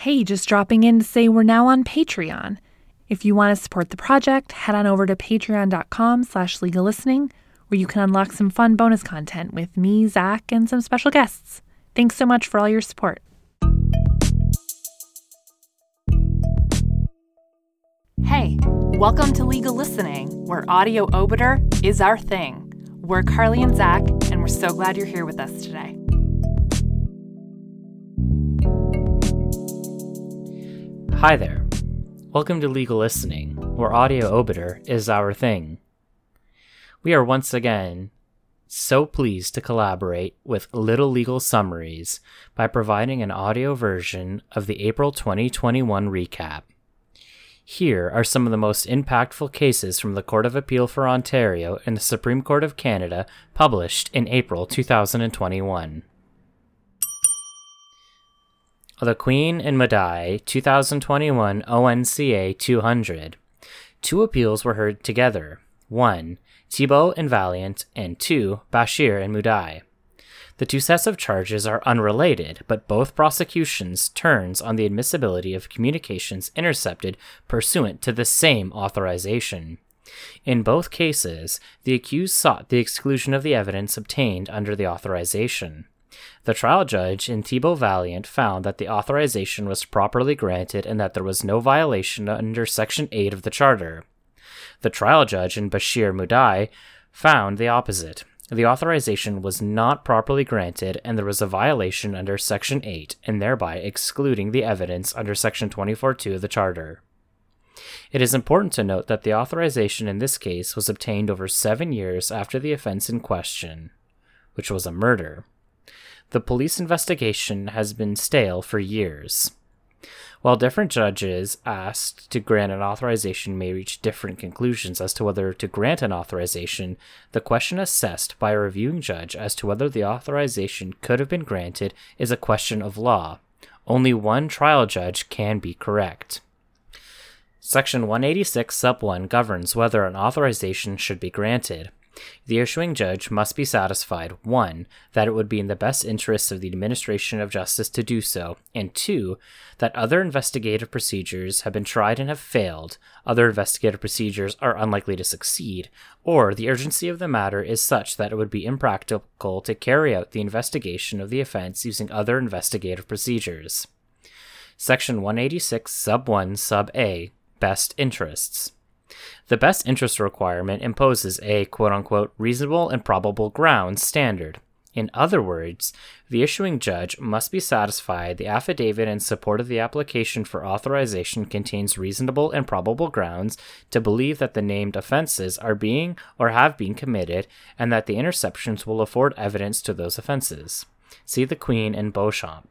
Hey, just dropping in to say we're now on Patreon. If you want to support the project, head on over to patreon.com slash legal listening, where you can unlock some fun bonus content with me, Zach, and some special guests. Thanks so much for all your support. Hey, welcome to Legal Listening, where audio obiter is our thing. We're Carly and Zach, and we're so glad you're here with us today. Hi there. Welcome to Legal Listening, where audio obiter is our thing. We are once again so pleased to collaborate with Little Legal Summaries by providing an audio version of the April 2021 recap. Here are some of the most impactful cases from the Court of Appeal for Ontario and the Supreme Court of Canada published in April 2021. The Queen and Moudai 2021 ONCA 200. Two appeals were heard together. 1. Thibault and Valiant, and 2. Bashir and Moudai. The two sets of charges are unrelated, but both prosecutions turns on the admissibility of communications intercepted pursuant to the same authorization. In both cases, the accused sought the exclusion of the evidence obtained under the authorization. The trial judge in Thibault Valiant found that the authorization was properly granted and that there was no violation under Section 8 of the Charter. The trial judge in Bashir Moudai found the opposite. The authorization was not properly granted and there was a violation under Section 8 and thereby excluding the evidence under Section 24.2 of the Charter. It is important to note that the authorization in this case was obtained over seven years after the offense in question, which was a murder. The police investigation has been stale for years. While different judges asked to grant an authorization may reach different conclusions as to whether to grant an authorization, the question assessed by a reviewing judge as to whether the authorization could have been granted is a question of law. Only one trial judge can be correct. Section 186 sub 1 governs whether an authorization should be granted. The issuing judge must be satisfied 1. that it would be in the best interests of the administration of justice to do so, and 2. that other investigative procedures have been tried and have failed, other investigative procedures are unlikely to succeed, or the urgency of the matter is such that it would be impractical to carry out the investigation of the offense using other investigative procedures. Section 186 sub 1 sub A Best Interests. The best interest requirement imposes a quote unquote reasonable and probable grounds standard. In other words, the issuing judge must be satisfied the affidavit in support of the application for authorization contains reasonable and probable grounds to believe that the named offenses are being or have been committed and that the interceptions will afford evidence to those offenses. See the Queen and Beauchamp.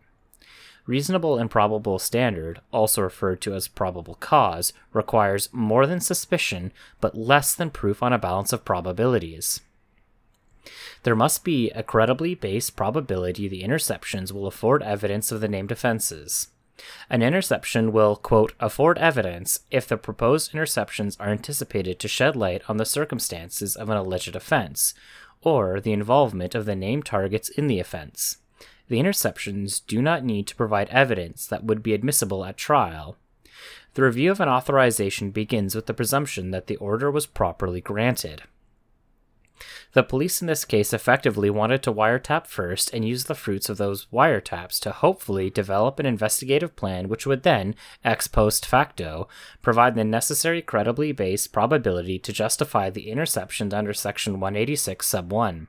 Reasonable and probable standard, also referred to as probable cause, requires more than suspicion but less than proof on a balance of probabilities. There must be a credibly based probability the interceptions will afford evidence of the named offenses. An interception will, quote, afford evidence if the proposed interceptions are anticipated to shed light on the circumstances of an alleged offense, or the involvement of the named targets in the offense the interceptions do not need to provide evidence that would be admissible at trial. The review of an authorization begins with the presumption that the order was properly granted. The police in this case effectively wanted to wiretap first and use the fruits of those wiretaps to hopefully develop an investigative plan which would then, ex post facto, provide the necessary credibly based probability to justify the interceptions under Section 186 sub 1.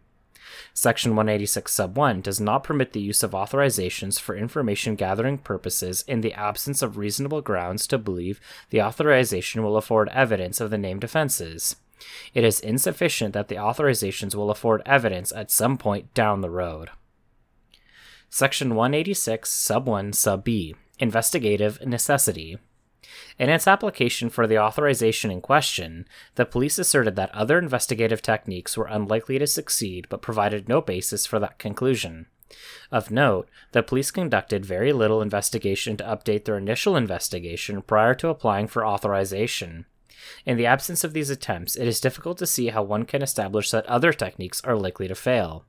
Section 186 sub 1 does not permit the use of authorizations for information gathering purposes in the absence of reasonable grounds to believe the authorization will afford evidence of the named offenses. It is insufficient that the authorizations will afford evidence at some point down the road. Section 186 sub 1 sub b Investigative necessity. In its application for the authorization in question, the police asserted that other investigative techniques were unlikely to succeed but provided no basis for that conclusion. Of note, the police conducted very little investigation to update their initial investigation prior to applying for authorization. In the absence of these attempts, it is difficult to see how one can establish that other techniques are likely to fail.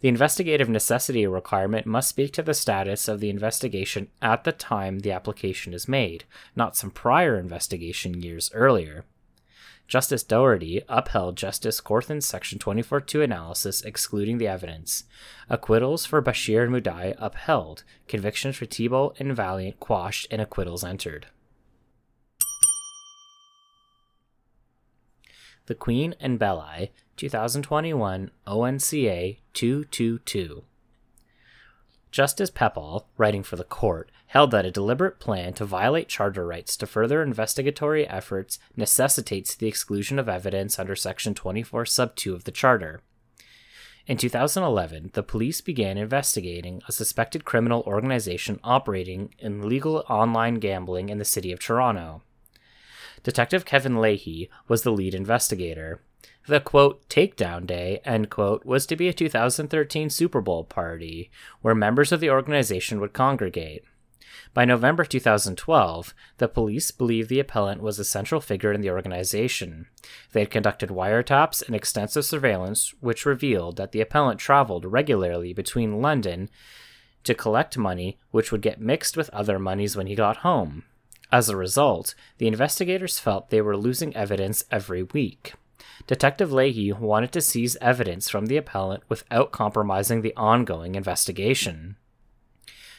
The investigative necessity requirement must speak to the status of the investigation at the time the application is made, not some prior investigation years earlier. Justice Doherty upheld Justice Corthan's Section 24.2 analysis excluding the evidence. Acquittals for Bashir and Mudai upheld, convictions for Thibault and Valiant quashed, and acquittals entered. The Queen and Bielli, 2021 ONCA 222. Justice Pepall, writing for the court, held that a deliberate plan to violate charter rights to further investigatory efforts necessitates the exclusion of evidence under Section 24 Sub 2 of the Charter. In 2011, the police began investigating a suspected criminal organization operating in legal online gambling in the city of Toronto. Detective Kevin Leahy was the lead investigator. The quote, takedown day, end quote, was to be a 2013 Super Bowl party where members of the organization would congregate. By November 2012, the police believed the appellant was a central figure in the organization. They had conducted wiretaps and extensive surveillance, which revealed that the appellant traveled regularly between London to collect money, which would get mixed with other monies when he got home. As a result, the investigators felt they were losing evidence every week. Detective Leahy wanted to seize evidence from the appellant without compromising the ongoing investigation.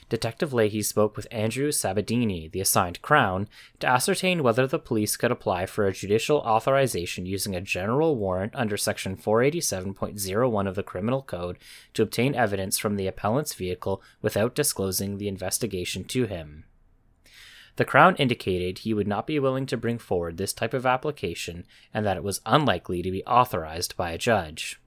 Detective Leahy spoke with Andrew Sabadini, the assigned Crown, to ascertain whether the police could apply for a judicial authorization using a general warrant under Section 487.01 of the Criminal Code to obtain evidence from the appellant's vehicle without disclosing the investigation to him. The Crown indicated he would not be willing to bring forward this type of application and that it was unlikely to be authorized by a judge.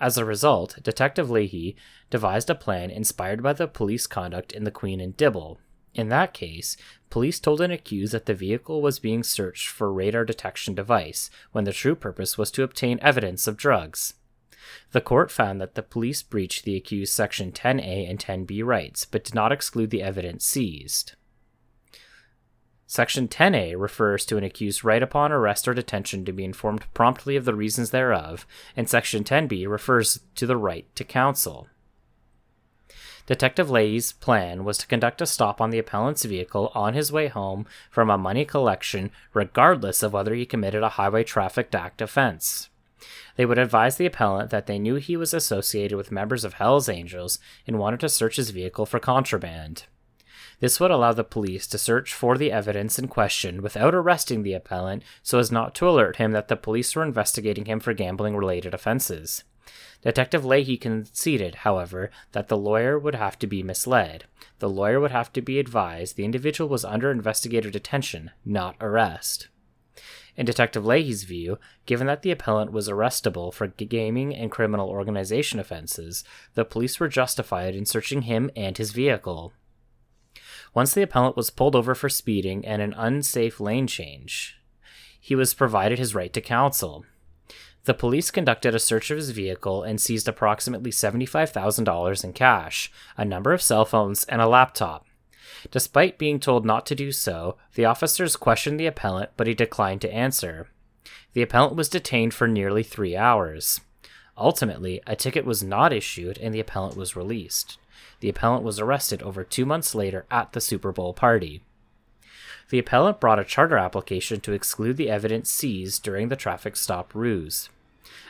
As a result, Detective Leahy devised a plan inspired by the police conduct in The Queen and Dibble. In that case, police told an accused that the vehicle was being searched for radar detection device, when the true purpose was to obtain evidence of drugs. The court found that the police breached the accused's Section 10A and 10B rights, but did not exclude the evidence seized. Section 10A refers to an accused's right upon arrest or detention to be informed promptly of the reasons thereof, and Section 10B refers to the right to counsel. Detective Leahy's plan was to conduct a stop on the appellant's vehicle on his way home from a money collection, regardless of whether he committed a Highway Traffic Act offense. They would advise the appellant that they knew he was associated with members of Hell's Angels and wanted to search his vehicle for contraband. This would allow the police to search for the evidence in question without arresting the appellant so as not to alert him that the police were investigating him for gambling related offenses. Detective Leahy conceded, however, that the lawyer would have to be misled. The lawyer would have to be advised the individual was under investigator detention, not arrest. In Detective Leahy's view, given that the appellant was arrestable for gaming and criminal organization offenses, the police were justified in searching him and his vehicle. Once the appellant was pulled over for speeding and an unsafe lane change, he was provided his right to counsel. The police conducted a search of his vehicle and seized approximately $75,000 in cash, a number of cell phones, and a laptop. Despite being told not to do so, the officers questioned the appellant, but he declined to answer. The appellant was detained for nearly three hours. Ultimately, a ticket was not issued and the appellant was released. The appellant was arrested over two months later at the Super Bowl party. The appellant brought a charter application to exclude the evidence seized during the traffic stop ruse.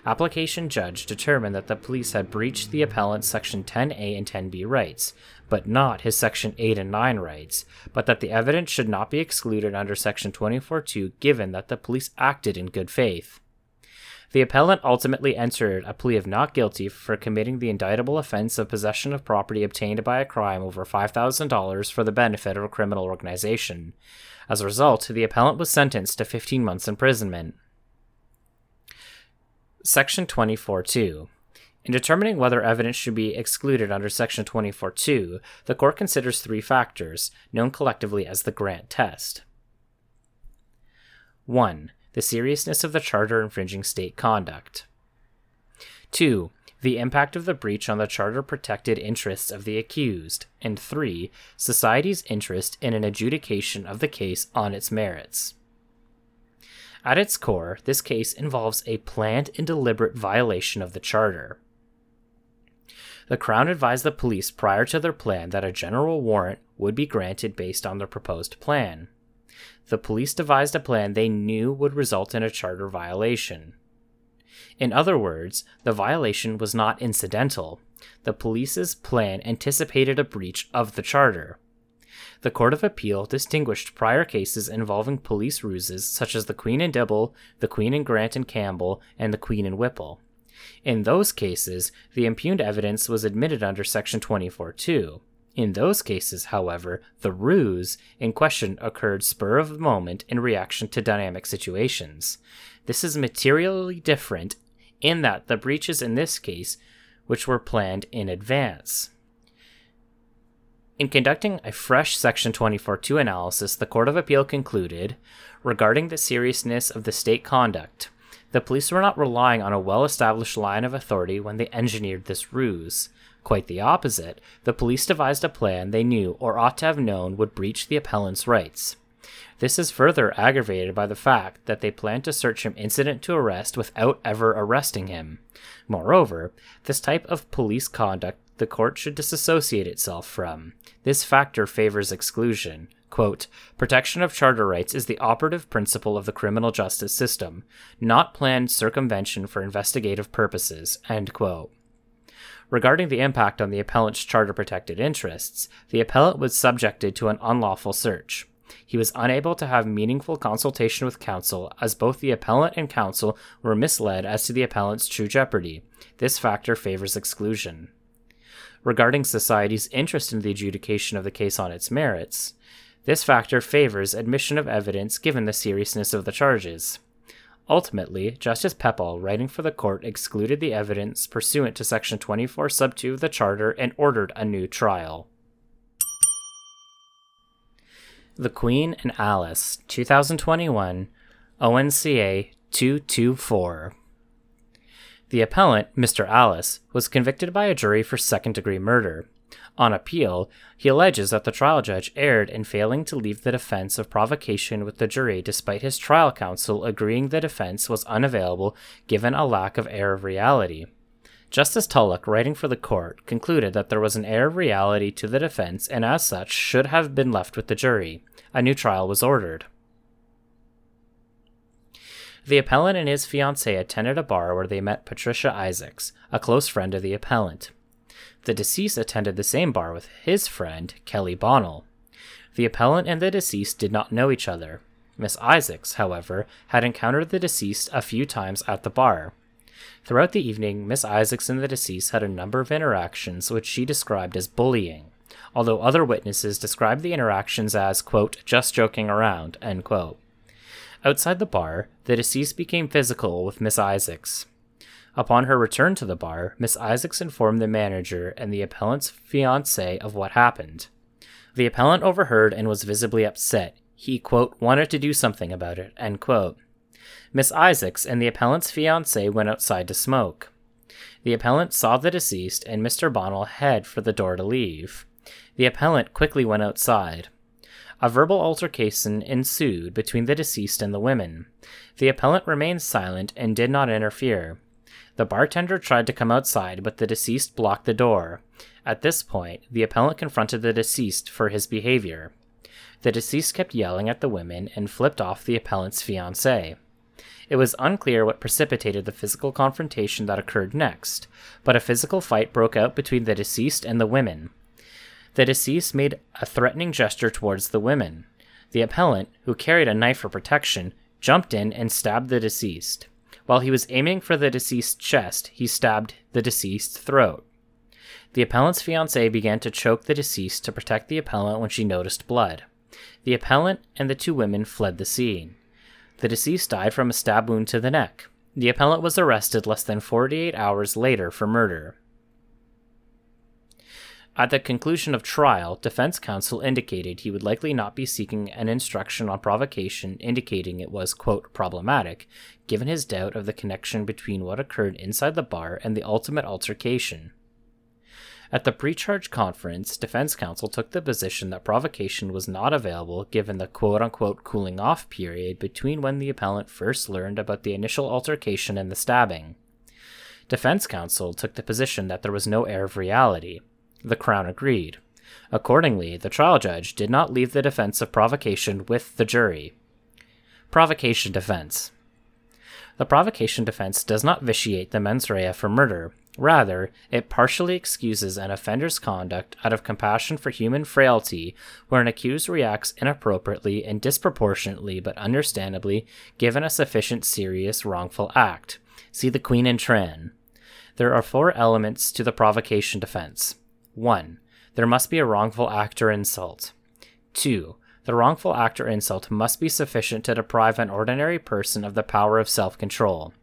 Application judge determined that the police had breached the appellant's Section 10A and 10B rights, but not his Section 8 and 9 rights, but that the evidence should not be excluded under Section 24.2 given that the police acted in good faith. The appellant ultimately entered a plea of not guilty for committing the indictable offense of possession of property obtained by a crime over $5,000 for the benefit of a criminal organization. As a result, the appellant was sentenced to 15 months imprisonment. Section 24.2 in determining whether evidence should be excluded under Section 24.2, the court considers three factors, known collectively as the Grant test. 1 the seriousness of the charter infringing state conduct. 2. The impact of the breach on the charter protected interests of the accused. And 3. Society's interest in an adjudication of the case on its merits. At its core, this case involves a planned and deliberate violation of the charter. The Crown advised the police prior to their plan that a general warrant would be granted based on their proposed plan. The police devised a plan they knew would result in a charter violation. In other words, the violation was not incidental. The police's plan anticipated a breach of the charter. The Court of Appeal distinguished prior cases involving police ruses such as the Queen and Dibble, the Queen and Grant and Campbell, and the Queen and Whipple. In those cases, the impugned evidence was admitted under Section 24.2. In those cases, however, the ruse in question occurred spur of the moment in reaction to dynamic situations. This is materially different in that the breaches in this case, which were planned in advance. In conducting a fresh Section 24.2 analysis, the Court of Appeal concluded regarding the seriousness of the state conduct, the police were not relying on a well established line of authority when they engineered this ruse. Quite the opposite, the police devised a plan they knew or ought to have known would breach the appellant's rights. This is further aggravated by the fact that they planned to search him incident to arrest without ever arresting him. Moreover, this type of police conduct the court should disassociate itself from. This factor favors exclusion. Quote, Protection of charter rights is the operative principle of the criminal justice system, not planned circumvention for investigative purposes. End quote. Regarding the impact on the appellant's charter protected interests, the appellant was subjected to an unlawful search. He was unable to have meaningful consultation with counsel, as both the appellant and counsel were misled as to the appellant's true jeopardy. This factor favors exclusion regarding society's interest in the adjudication of the case on its merits. This factor favors admission of evidence given the seriousness of the charges. Ultimately, Justice Pepall, writing for the court, excluded the evidence pursuant to Section 24 Sub 2 of the Charter and ordered a new trial. The Queen and Alas, 2021, ONCA 224. The appellant, Mr. Alas, was convicted by a jury for second degree murder. On appeal, he alleges that the trial judge erred in failing to leave the defense of provocation with the jury despite his trial counsel agreeing the defense was unavailable given a lack of air of reality. Justice Tulloch, writing for the court, concluded that there was an air of reality to the defense and as such should have been left with the jury. A new trial was ordered. The appellant and his fiancee attended a bar where they met Patricia Isaacs, a close friend of the appellant. The deceased attended the same bar with his friend, Kelly Bonnell. The appellant and the deceased did not know each other. Miss Isaacs, however, had encountered the deceased a few times at the bar. Throughout the evening, Miss Isaacs and the deceased had a number of interactions which she described as bullying, although other witnesses described the interactions as, quote, just joking around, end quote. Outside the bar, the deceased became physical with Miss Isaacs. Upon her return to the bar, Miss Isaacs informed the manager and the appellant's fiance of what happened. The appellant overheard and was visibly upset. He, quote, wanted to do something about it, end quote. Miss Isaacs and the appellant's fiance went outside to smoke. The appellant saw the deceased and Mr. Bonnell head for the door to leave. The appellant quickly went outside. A verbal altercation ensued between the deceased and the women. The appellant remained silent and did not interfere. The bartender tried to come outside, but the deceased blocked the door. At this point, the appellant confronted the deceased for his behavior. The deceased kept yelling at the women and flipped off the appellant's fiancée. It was unclear what precipitated the physical confrontation that occurred next, but a physical fight broke out between the deceased and the women. The deceased made a threatening gesture towards the women. The appellant, who carried a knife for protection, jumped in and stabbed the deceased. While he was aiming for the deceased's chest, he stabbed the deceased's throat. The appellant's fiancee began to choke the deceased to protect the appellant when she noticed blood. The appellant and the two women fled the scene. The deceased died from a stab wound to the neck. The appellant was arrested less than 48 hours later for murder. At the conclusion of trial, defense counsel indicated he would likely not be seeking an instruction on provocation, indicating it was, quote, problematic, given his doubt of the connection between what occurred inside the bar and the ultimate altercation. At the pre-charge conference, defense counsel took the position that provocation was not available given the quote unquote cooling off period between when the appellant first learned about the initial altercation and the stabbing. Defense counsel took the position that there was no air of reality. The Crown agreed. Accordingly, the trial judge did not leave the defense of provocation with the jury. Provocation defense. The provocation defense does not vitiate the mens rea for murder. Rather, it partially excuses an offender's conduct out of compassion for human frailty, where an accused reacts inappropriately and disproportionately but understandably given a sufficient serious wrongful act. See the Queen and Tran. There are four elements to the provocation defense. 1. There must be a wrongful act or insult. 2. The wrongful act or insult must be sufficient to deprive an ordinary person of the power of self control.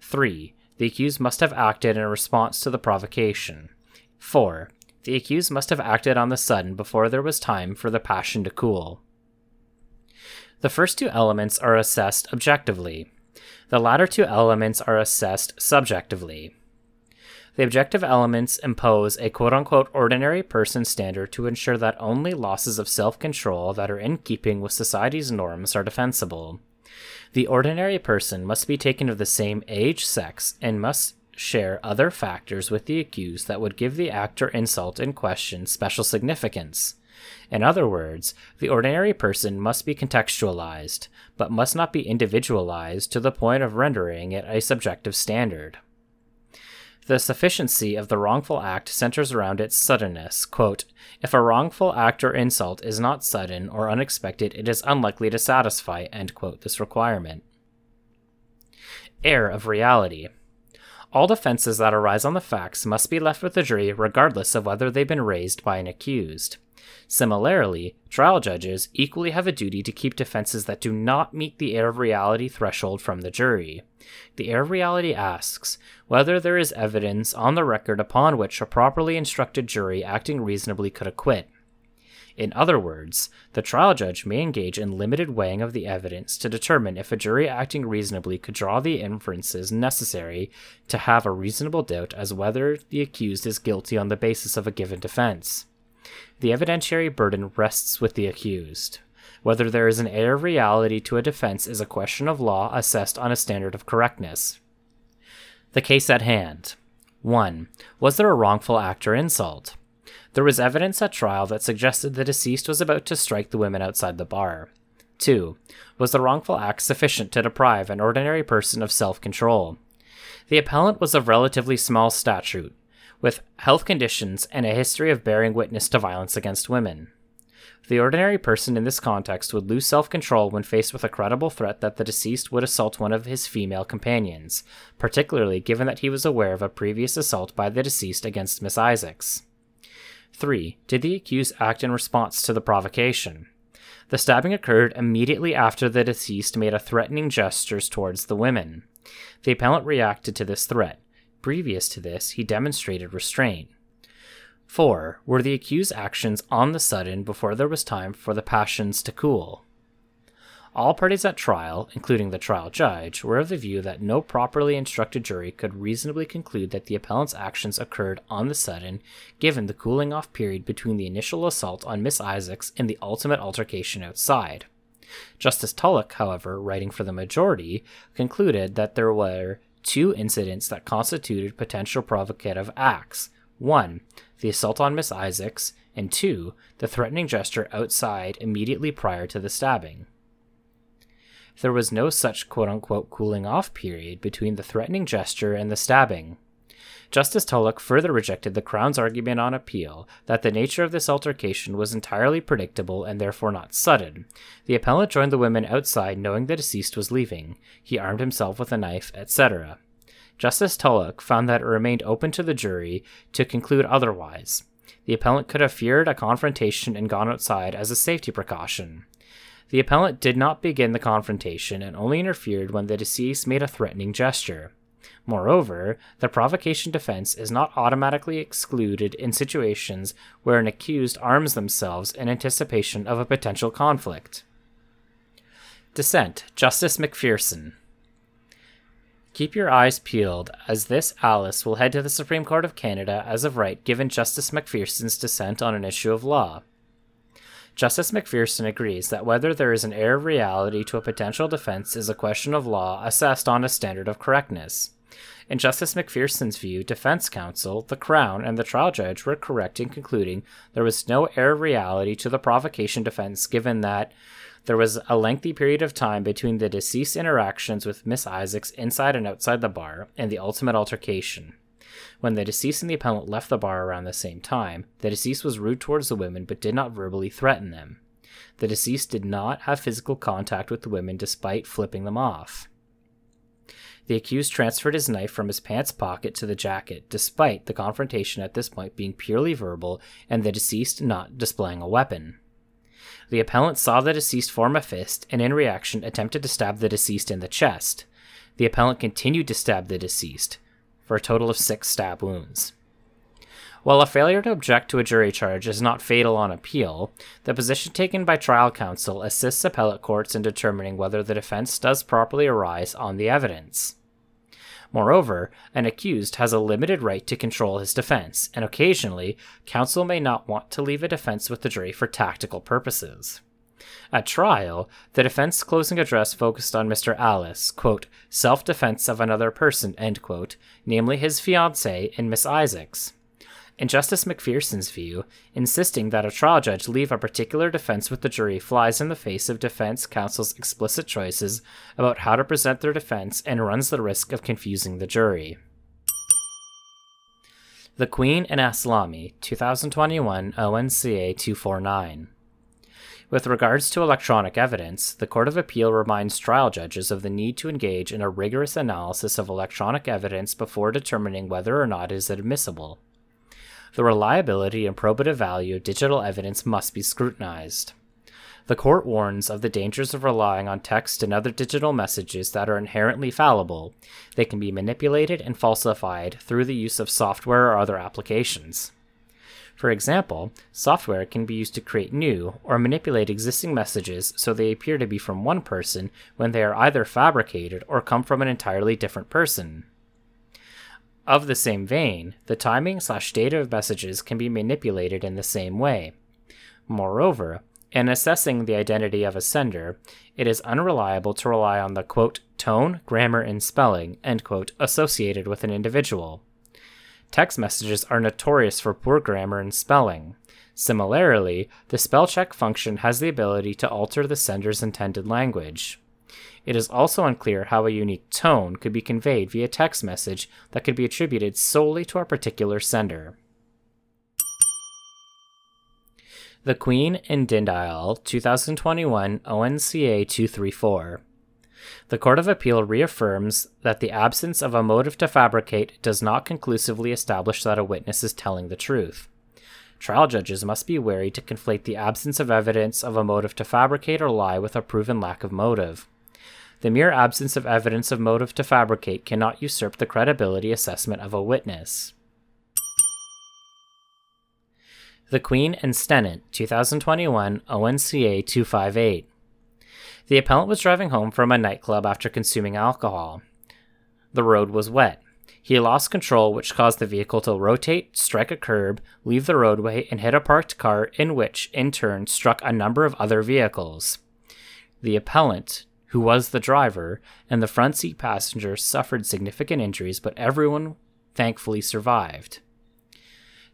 3. The accused must have acted in response to the provocation. 4. The accused must have acted on the sudden before there was time for the passion to cool. The first two elements are assessed objectively. The latter two elements are assessed subjectively. The objective elements impose a quote unquote ordinary person standard to ensure that only losses of self control that are in keeping with society's norms are defensible. The ordinary person must be taken of the same age, sex, and must share other factors with the accused that would give the act or insult in question special significance. In other words, the ordinary person must be contextualized, but must not be individualized to the point of rendering it a subjective standard. The sufficiency of the wrongful act centers around its suddenness. Quote, if a wrongful act or insult is not sudden or unexpected, it is unlikely to satisfy, quote, this requirement. Air of reality. All defenses that arise on the facts must be left with the jury regardless of whether they've been raised by an accused. Similarly, trial judges equally have a duty to keep defenses that do not meet the air of reality threshold from the jury. The air of reality asks whether there is evidence on the record upon which a properly instructed jury acting reasonably could acquit. In other words, the trial judge may engage in limited weighing of the evidence to determine if a jury acting reasonably could draw the inferences necessary to have a reasonable doubt as whether the accused is guilty on the basis of a given defense. The evidentiary burden rests with the accused. Whether there is an air of reality to a defense is a question of law assessed on a standard of correctness. The case at hand 1. Was there a wrongful act or insult? There was evidence at trial that suggested the deceased was about to strike the women outside the bar. 2. Was the wrongful act sufficient to deprive an ordinary person of self control? The appellant was of relatively small stature, with health conditions and a history of bearing witness to violence against women. The ordinary person in this context would lose self control when faced with a credible threat that the deceased would assault one of his female companions, particularly given that he was aware of a previous assault by the deceased against Miss Isaacs. 3. Did the accused act in response to the provocation? The stabbing occurred immediately after the deceased made a threatening gestures towards the women. The appellant reacted to this threat, Previous to this, he demonstrated restraint. 4. Were the accused's actions on the sudden before there was time for the passions to cool? All parties at trial, including the trial judge, were of the view that no properly instructed jury could reasonably conclude that the appellant's actions occurred on the sudden, given the cooling off period between the initial assault on Miss Isaacs and the ultimate altercation outside. Justice Tulloch, however, writing for the majority, concluded that there were two incidents that constituted potential provocative acts. One, the assault on Miss Isaacs, and two, the threatening gesture outside immediately prior to the stabbing. There was no such quote unquote cooling off period between the threatening gesture and the stabbing. Justice Tulloch further rejected the Crown's argument on appeal that the nature of this altercation was entirely predictable and therefore not sudden. The appellant joined the women outside knowing the deceased was leaving. He armed himself with a knife, etc. Justice Tulloch found that it remained open to the jury to conclude otherwise. The appellant could have feared a confrontation and gone outside as a safety precaution. The appellant did not begin the confrontation and only interfered when the deceased made a threatening gesture. Moreover, the provocation defense is not automatically excluded in situations where an accused arms themselves in anticipation of a potential conflict. Dissent Justice MacPherson. Keep your eyes peeled, as this Alas will head to the Supreme Court of Canada as of right given Justice MacPherson's dissent on an issue of law. Justice MacPherson agrees that whether there is an air of reality to a potential defense is a question of law assessed on a standard of correctness. In Justice MacPherson's view, defense counsel, the Crown, and the trial judge were correct in concluding there was no air of reality to the provocation defense given that there was a lengthy period of time between the deceased's interactions with Miss Isaacs inside and outside the bar and the ultimate altercation. When the deceased and the appellant left the bar around the same time, the deceased was rude towards the women but did not verbally threaten them. The deceased did not have physical contact with the women despite flipping them off. The accused transferred his knife from his pants pocket to the jacket, despite the confrontation at this point being purely verbal and the deceased not displaying a weapon. The appellant saw the deceased form a fist and, in reaction, attempted to stab the deceased in the chest. The appellant continued to stab the deceased, for a total of six stab wounds. While a failure to object to a jury charge is not fatal on appeal, the position taken by trial counsel assists appellate courts in determining whether the defense does properly arise on the evidence. Moreover, an accused has a limited right to control his defense, and occasionally, counsel may not want to leave a defense with the jury for tactical purposes. At trial, the defense closing address focused on Mr. Alas, quote, self defense of another person, end quote, namely his fiancee and Miss Isaacs. In Justice MacPherson's view, insisting that a trial judge leave a particular defense with the jury flies in the face of defense counsel's explicit choices about how to present their defense and runs the risk of confusing the jury. The Queen and Aslami, 2021 ONCA 249. With regards to electronic evidence, the Court of Appeal reminds trial judges of the need to engage in a rigorous analysis of electronic evidence before determining whether or not it is admissible the reliability and probative value of digital evidence must be scrutinized. The court warns of the dangers of relying on text and other digital messages that are inherently fallible. They can be manipulated and falsified through the use of software or other applications. For example, software can be used to create new or manipulate existing messages so they appear to be from one person when they are either fabricated or come from an entirely different person. Of the same vein, the timing slash data of messages can be manipulated in the same way. Moreover, in assessing the identity of a sender, it is unreliable to rely on the quote, tone, grammar, and spelling end quote, associated with an individual. Text messages are notorious for poor grammar and spelling. Similarly, the spell check function has the ability to alter the sender's intended language. It is also unclear how a unique tone could be conveyed via text message that could be attributed solely to a particular sender. The Queen in Dindial, 2021 ONCA 234. The Court of Appeal reaffirms that the absence of a motive to fabricate does not conclusively establish that a witness is telling the truth. Trial judges must be wary to conflate the absence of evidence of a motive to fabricate or lie with a proven lack of motive. The mere absence of evidence of motive to fabricate cannot usurp the credibility assessment of a witness. The Queen and Stennett, 2021 ONCA 258. The appellant was driving home from a nightclub after consuming alcohol. The road was wet. He lost control, which caused the vehicle to rotate, strike a curb, leave the roadway, and hit a parked car, in which, in turn, struck a number of other vehicles. The appellant, who was the driver, and the front seat passenger suffered significant injuries, but everyone thankfully survived.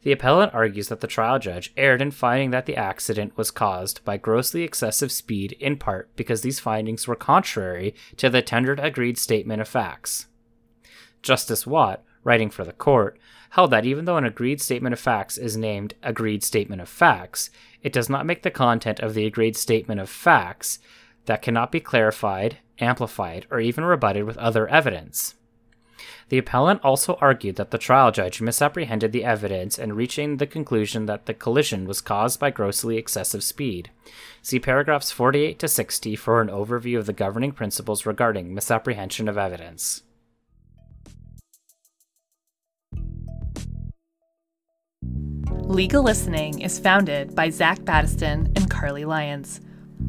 The appellant argues that the trial judge erred in finding that the accident was caused by grossly excessive speed in part because these findings were contrary to the tendered agreed statement of facts. Justice Watt, writing for the court, held that even though an agreed statement of facts is named agreed statement of facts, it does not make the content of the agreed statement of facts that cannot be clarified, amplified, or even rebutted with other evidence. The appellant also argued that the trial judge misapprehended the evidence in reaching the conclusion that the collision was caused by grossly excessive speed. See paragraphs 48 to 60 for an overview of the governing principles regarding misapprehension of evidence. Legal Listening is founded by Zach Battiston and Carly Lyons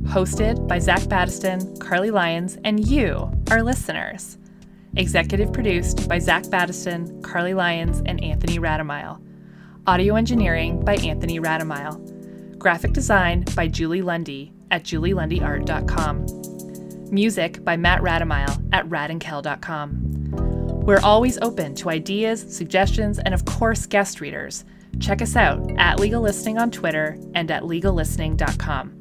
hosted by Zach Battiston, Carly Lyons, and you, our listeners. Executive produced by Zach Battiston, Carly Lyons, and Anthony Radamile. Audio engineering by Anthony Radamile. Graphic design by Julie Lundy at julielundyart.com. Music by Matt Radamile at radandkel.com. We're always open to ideas, suggestions, and of course, guest readers. Check us out at Legal Listening on Twitter and at legallistening.com.